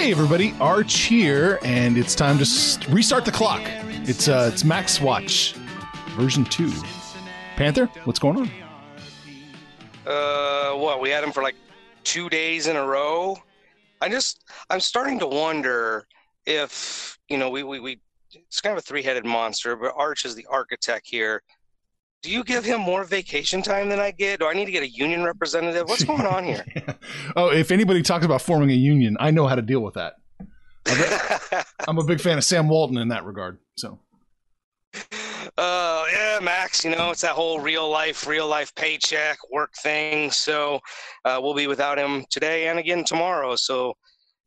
Hey everybody, Arch here, and it's time to restart the clock. It's uh, it's Max Watch, version two. Panther, what's going on? Uh, what we had him for like two days in a row. I just I'm starting to wonder if you know we we, we it's kind of a three-headed monster, but Arch is the architect here. Do you give him more vacation time than I get? Do I need to get a union representative? What's going on here? oh, if anybody talks about forming a union, I know how to deal with that. I'm a big fan of Sam Walton in that regard. So, uh, yeah, Max, you know, it's that whole real life, real life paycheck work thing. So uh, we'll be without him today and again tomorrow. So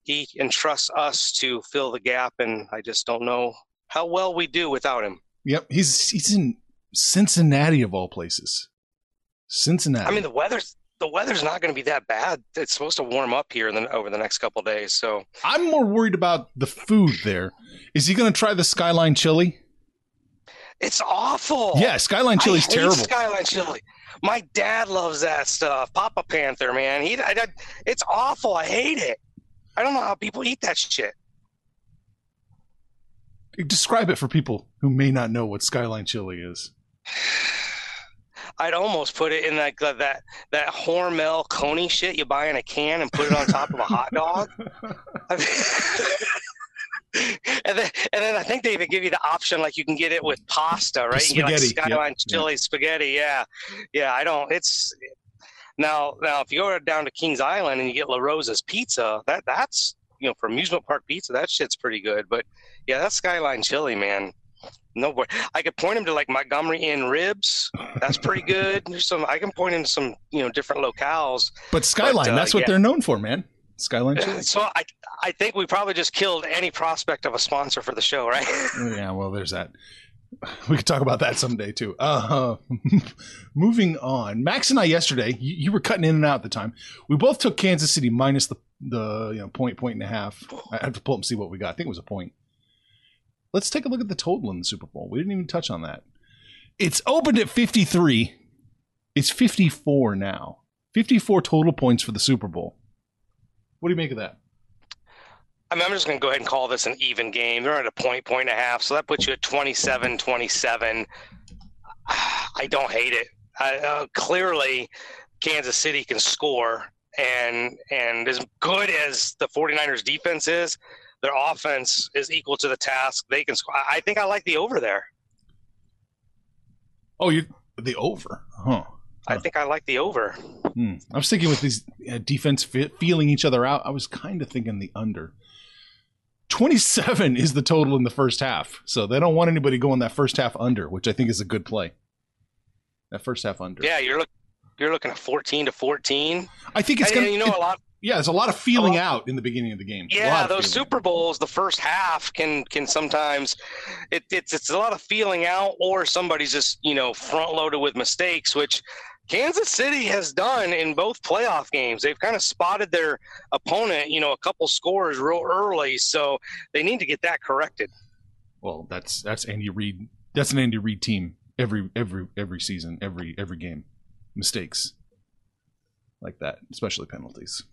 he entrusts us to fill the gap, and I just don't know how well we do without him. yep, he's he's in Cincinnati of all places. Cincinnati. I mean, the weather's the weather's not going to be that bad. It's supposed to warm up here the, over the next couple of days. So I'm more worried about the food there. Is he going to try the Skyline chili? it's awful. Yeah, Skyline chili's I hate terrible. Skyline chili. My dad loves that stuff. Papa Panther, man. He, I, I, it's awful. I hate it. I don't know how people eat that shit. Describe it for people who may not know what Skyline chili is. I'd almost put it in like that that that Hormel Coney shit you buy in a can and put it on top of a hot dog. and then and then I think they even give you the option like you can get it with pasta, right? You get like Skyline yep, chili spaghetti. Yeah, yeah. I don't. It's now now if you go down to Kings Island and you get La Rosa's pizza, that that's you know for amusement park pizza, that shit's pretty good. But yeah, that's Skyline chili, man. No boy, I could point him to like Montgomery Inn ribs. That's pretty good. There's some. I can point him to some you know different locales. But Skyline, uh, that's what yeah. they're known for, man. Skyline. So I I think we probably just killed any prospect of a sponsor for the show, right? yeah, well, there's that. We could talk about that someday too. Uh, moving on, Max and I yesterday, you, you were cutting in and out at the time. We both took Kansas City minus the the you know point point and a half. I have to pull up and see what we got. I think it was a point. Let's take a look at the total in the Super Bowl. We didn't even touch on that. It's opened at 53. It's 54 now. 54 total points for the Super Bowl. What do you make of that? I mean, I'm just going to go ahead and call this an even game. They're at a point, point and a half. So that puts you at 27 27. I don't hate it. I, uh, clearly, Kansas City can score. And, and as good as the 49ers defense is, their offense is equal to the task. They can score. I think I like the over there. Oh, you the over, huh? I think I like the over. Hmm. I was thinking with these uh, defense fe- feeling each other out. I was kind of thinking the under. Twenty-seven is the total in the first half, so they don't want anybody going that first half under, which I think is a good play. That first half under. Yeah, you're look, you're looking at 14 to 14. I think it's gonna. you know, it- a lot yeah, there's a lot of feeling out in the beginning of the game. Yeah, those. Super Bowls, the first half can can sometimes it, it's it's a lot of feeling out, or somebody's just you know front loaded with mistakes, which Kansas City has done in both playoff games. They've kind of spotted their opponent, you know, a couple scores real early, so they need to get that corrected. Well, that's that's Andy Reid. That's an Andy Reid team every every every season, every every game. Mistakes like that, especially penalties.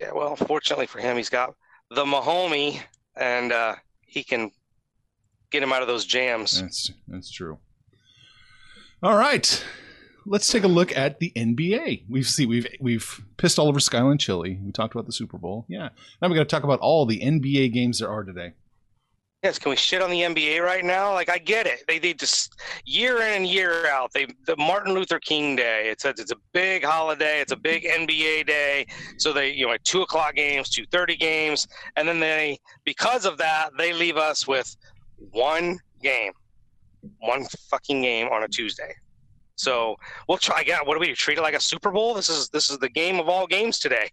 Yeah, well, fortunately for him, he's got the Mahomie, and uh, he can get him out of those jams. That's that's true. All right. Let's take a look at the NBA. We've see we've we've pissed all over Skyline Chili. We talked about the Super Bowl. Yeah. Now we got to talk about all the NBA games there are today. Yes, can we shit on the NBA right now? Like I get it. They they just year in and year out. They the Martin Luther King Day. It's a it's a big holiday. It's a big NBA day. So they you know like two o'clock games, two thirty games, and then they because of that they leave us with one game, one fucking game on a Tuesday. So we'll try again. What do we treat it like a Super Bowl? This is this is the game of all games today.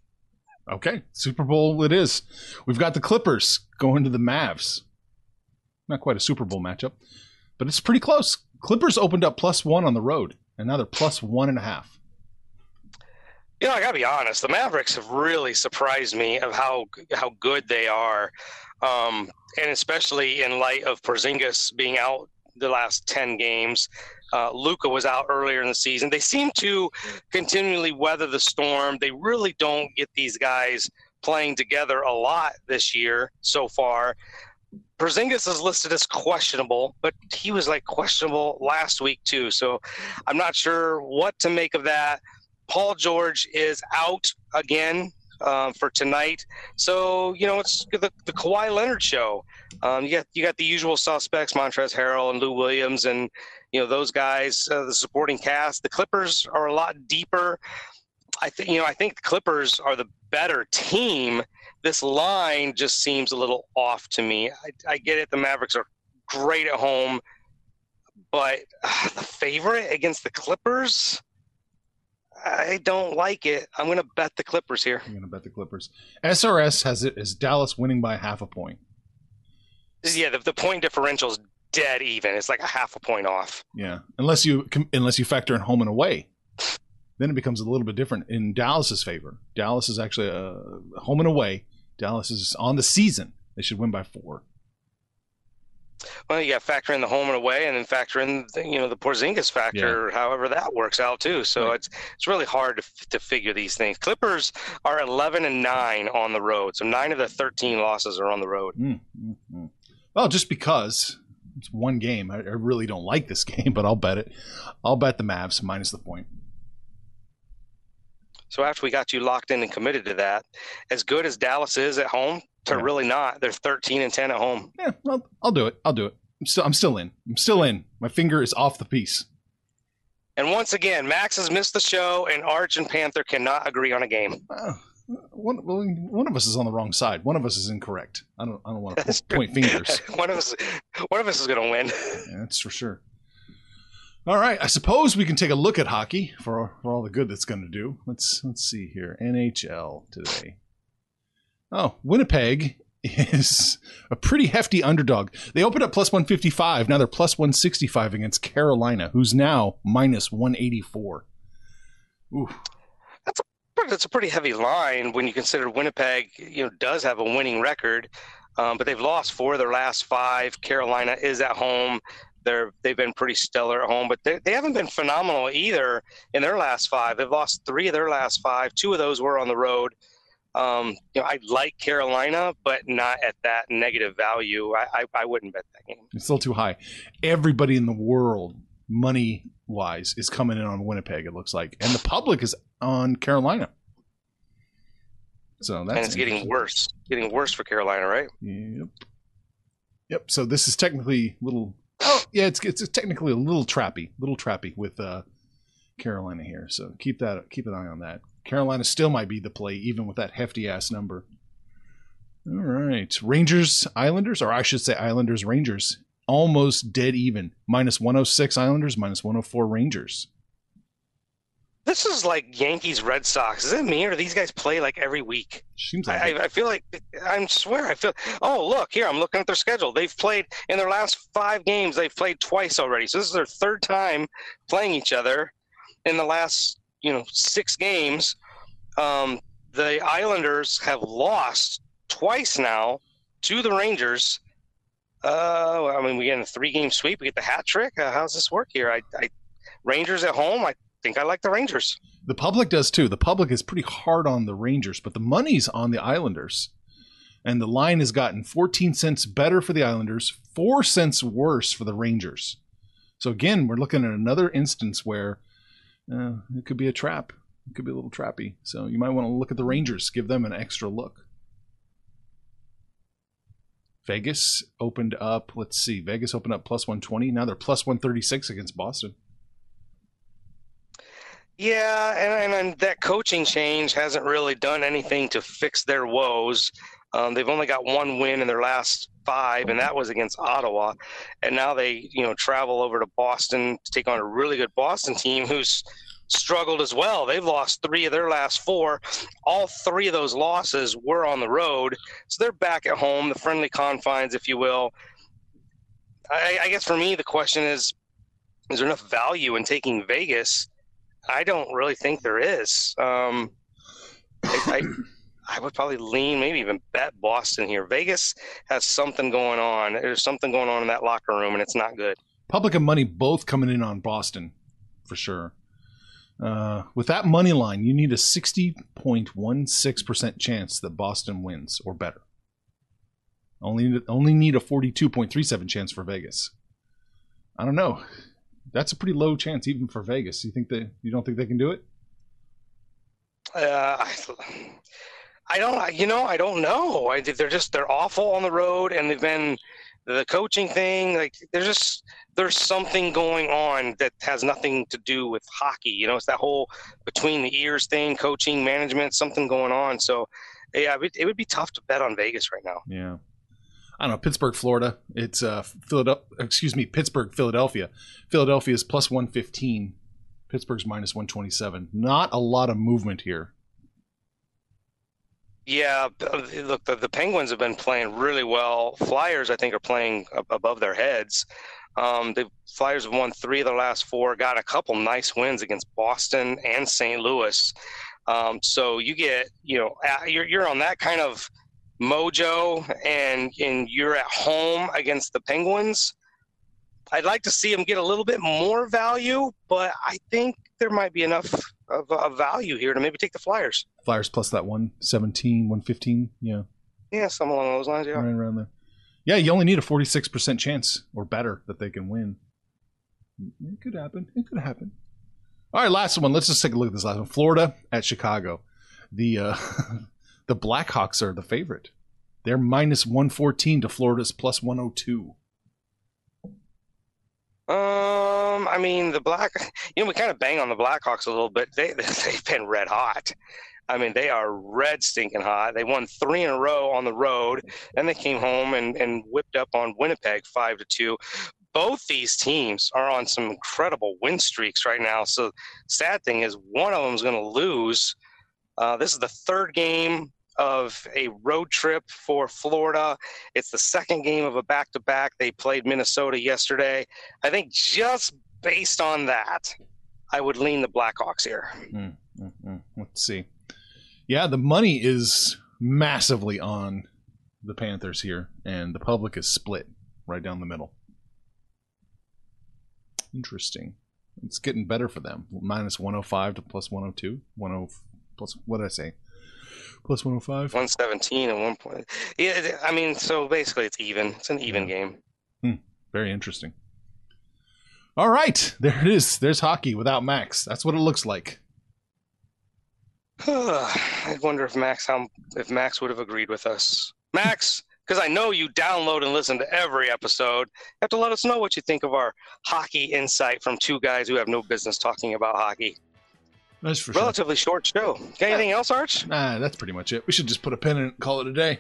Okay, Super Bowl it is. We've got the Clippers going to the Mavs. Not quite a Super Bowl matchup, but it's pretty close. Clippers opened up plus one on the road, and now they're plus one and a half. You know, I gotta be honest. The Mavericks have really surprised me of how how good they are, um, and especially in light of Porzingis being out the last ten games. Uh, Luka was out earlier in the season. They seem to continually weather the storm. They really don't get these guys playing together a lot this year so far. Porzingis is listed as questionable, but he was like questionable last week too. So I'm not sure what to make of that. Paul George is out again um, for tonight. So you know it's the, the Kawhi Leonard show. Um, you got you got the usual suspects: Montrezl Harrell and Lou Williams, and you know those guys, uh, the supporting cast. The Clippers are a lot deeper. I think you know I think the Clippers are the better team. This line just seems a little off to me. I, I get it; the Mavericks are great at home, but uh, the favorite against the Clippers. I don't like it. I'm going to bet the Clippers here. I'm going to bet the Clippers. SRS has it as Dallas winning by half a point. Yeah, the, the point differential is dead even. It's like a half a point off. Yeah, unless you unless you factor in home and away, then it becomes a little bit different in Dallas's favor. Dallas is actually a home and away. Dallas is on the season. They should win by four. Well, you got to factor in the home and away, and then factor in the, you know the Porzingis factor, however that works out too. So Right. it's it's really hard to, to figure these things. Clippers are 11 and nine on the road, so nine of the 13 losses are on the road. Mm, mm, mm. Well, just because it's one game, I, I really don't like this game, but I'll bet it. I'll bet the Mavs minus the point. So after we got you locked in and committed to that, as good as Dallas is at home, to Yeah. really not, they're 13 and 10 at home. Yeah, well, I'll do it. I'll do it. I'm still, I'm still in. I'm still in. My finger is off the piece. And once again, Max has missed the show, and Arch and Panther cannot agree on a game. Uh, one, one of us is on the wrong side. One of us is incorrect. I don't. I don't want to point fingers. one of us, one of us is going to win. Yeah, that's for sure. All right, I suppose we can take a look at hockey for, for all the good that's going to do. Let's let's see here. NHL today. Oh, Winnipeg is a pretty hefty underdog. They opened up plus 155. Now they're plus 165 against Carolina, who's now minus 184. Ooh, But it's a pretty heavy line when you consider Winnipeg, you know, does have a winning record, um, but they've lost four of their last five. Carolina is at home. They're they've been pretty stellar at home, but they, they haven't been phenomenal either in their last five. They've lost three of their last five. Two of those were on the road. Um, you know, I like Carolina, but not at that negative value. I, I, I wouldn't bet that game. it's still too high. Everybody in the world, money wise, is coming in on Winnipeg. It looks like, and the public is on Carolina. So that's and it's getting worse, getting worse for Carolina, right? Yep. Yep. So this is technically a little. Yeah. It's it's technically a little trappy, little trappy with uh, Carolina here. So keep that keep an eye on that. Carolina still might be the play, even with that hefty ass number. All right, Rangers Islanders, or I should say Islanders Rangers, almost dead even. Minus one hundred six Islanders, minus one hundred four Rangers. This is like Yankees Red Sox. Is it me or do these guys play like every week? Seems like I, it. I feel like I swear I feel. Oh look here, I'm looking at their schedule. They've played in their last five games. They've played twice already. So this is their third time playing each other in the last you know six games. Um, the Islanders have lost twice now to the Rangers. Uh, I mean, we get a three-game sweep. We get the hat trick. Uh, how's this work here? I, I Rangers at home. I think I like the Rangers. The public does too. The public is pretty hard on the Rangers, but the money's on the Islanders. And the line has gotten 14 cents better for the Islanders, 4 cents worse for the Rangers. So again, we're looking at another instance where uh, it could be a trap. It could be a little trappy. So you might want to look at the Rangers, give them an extra look. Vegas opened up, let's see, Vegas opened up plus 120. Now they're plus 136 against Boston. Yeah, and, and, and that coaching change hasn't really done anything to fix their woes. Um, they've only got one win in their last five, and that was against Ottawa. And now they, you know, travel over to Boston to take on a really good Boston team who's struggled as well. They've lost three of their last four. All three of those losses were on the road, so they're back at home, the friendly confines, if you will. I, I guess for me, the question is: Is there enough value in taking Vegas? I don't really think there is. Um, I, I, I, would probably lean, maybe even bet Boston here. Vegas has something going on. There's something going on in that locker room, and it's not good. Public and money both coming in on Boston, for sure. Uh, with that money line, you need a 60.16% chance that Boston wins or better. Only only need a 42.37 chance for Vegas. I don't know that's a pretty low chance even for Vegas. You think that you don't think they can do it? Uh, I don't. You know, I don't know. I, they're just they're awful on the road, and they've been the coaching thing. Like there's just there's something going on that has nothing to do with hockey. You know, it's that whole between the ears thing, coaching, management, something going on. So, yeah, it, it would be tough to bet on Vegas right now. Yeah. I don't know, Pittsburgh, Florida. It's uh, Philadelphia. Excuse me, Pittsburgh, Philadelphia. Philadelphia is plus one fifteen. Pittsburgh's minus one twenty seven. Not a lot of movement here. Yeah, look, the, the Penguins have been playing really well. Flyers, I think, are playing above their heads. Um, the Flyers have won three of their last four, got a couple nice wins against Boston and St. Louis. Um, so you get, you know, you're, you're on that kind of – mojo and and you're at home against the Penguins, I'd like to see them get a little bit more value, but I think there might be enough of, of value here to maybe take the Flyers. Flyers plus that 117, 115, yeah. Yeah, some along those lines, yeah. Right around there. Yeah, you only need a 46% chance or better that they can win. It could happen. It could happen. All right, last one. Let's just take a look at this last one. Florida at Chicago. The uh, the Blackhawks are the favorite. They're minus 114 to Florida's plus 102. Um, I mean, the Black, you know, we kind of bang on the Blackhawks a little bit. They, they've been red hot. I mean, they are red stinking hot. They won three in a row on the road, and they came home and, and whipped up on Winnipeg five to two. Both these teams are on some incredible win streaks right now. So, sad thing is, one of them is going to lose. Uh, this is the third game of a road trip for Florida. It's the second game of a back to back. They played Minnesota yesterday. I think just based on that, I would lean the Blackhawks here. Mm, mm, mm. Let's see. Yeah, the money is massively on the Panthers here, and the public is split right down the middle. Interesting. It's getting better for them. Minus 105 to plus 102. 10 plus, what did I say? Plus 105 117 and one point. Yeah i mean so basically it's even. It's an even game. Hmm. very interesting. All right. There it is. There's hockey without max. That's what it looks like. I wonder if max how if max would have agreed with us. Max because i know you download and listen to every episode. You have to let us know what you think of our hockey insight from two guys who have no business talking about hockey that's for Relatively sure. short show. Got anything else, Arch? Nah, that's pretty much it. We should just put a pin in it and call it a day.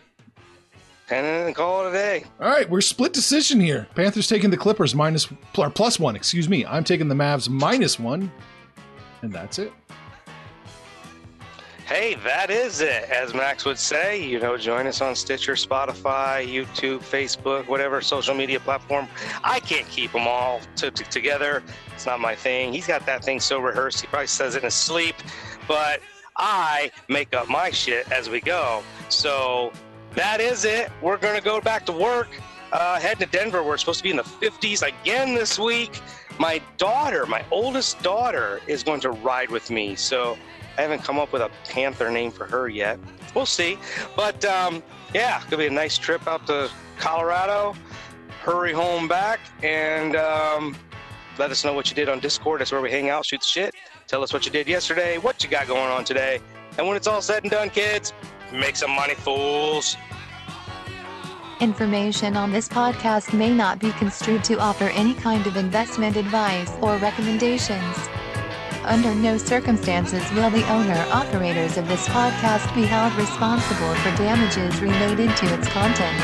Pin in it and call it a day. All right, we're split decision here. Panthers taking the Clippers minus or plus one. Excuse me. I'm taking the Mavs minus one, and that's it. Hey, that is it. As Max would say, you know, join us on Stitcher, Spotify, YouTube, Facebook, whatever social media platform. I can't keep them all t- t- together. It's not my thing. He's got that thing so rehearsed, he probably says it in his sleep, but I make up my shit as we go. So that is it. We're going to go back to work. Uh, heading to Denver. We're supposed to be in the 50s again this week. My daughter, my oldest daughter, is going to ride with me. So I haven't come up with a Panther name for her yet. We'll see. But um, yeah, gonna be a nice trip out to Colorado. Hurry home back and um, let us know what you did on Discord. That's where we hang out, shoot the shit. Tell us what you did yesterday, what you got going on today. And when it's all said and done, kids, make some money, fools. Information on this podcast may not be construed to offer any kind of investment advice or recommendations. Under no circumstances will the owner operators of this podcast be held responsible for damages related to its contents.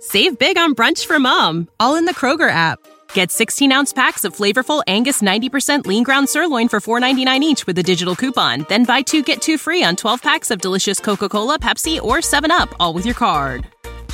Save big on brunch for mom, all in the Kroger app. Get 16 ounce packs of flavorful Angus 90% lean ground sirloin for $4.99 each with a digital coupon. Then buy two get two free on 12 packs of delicious Coca Cola, Pepsi, or 7UP, all with your card.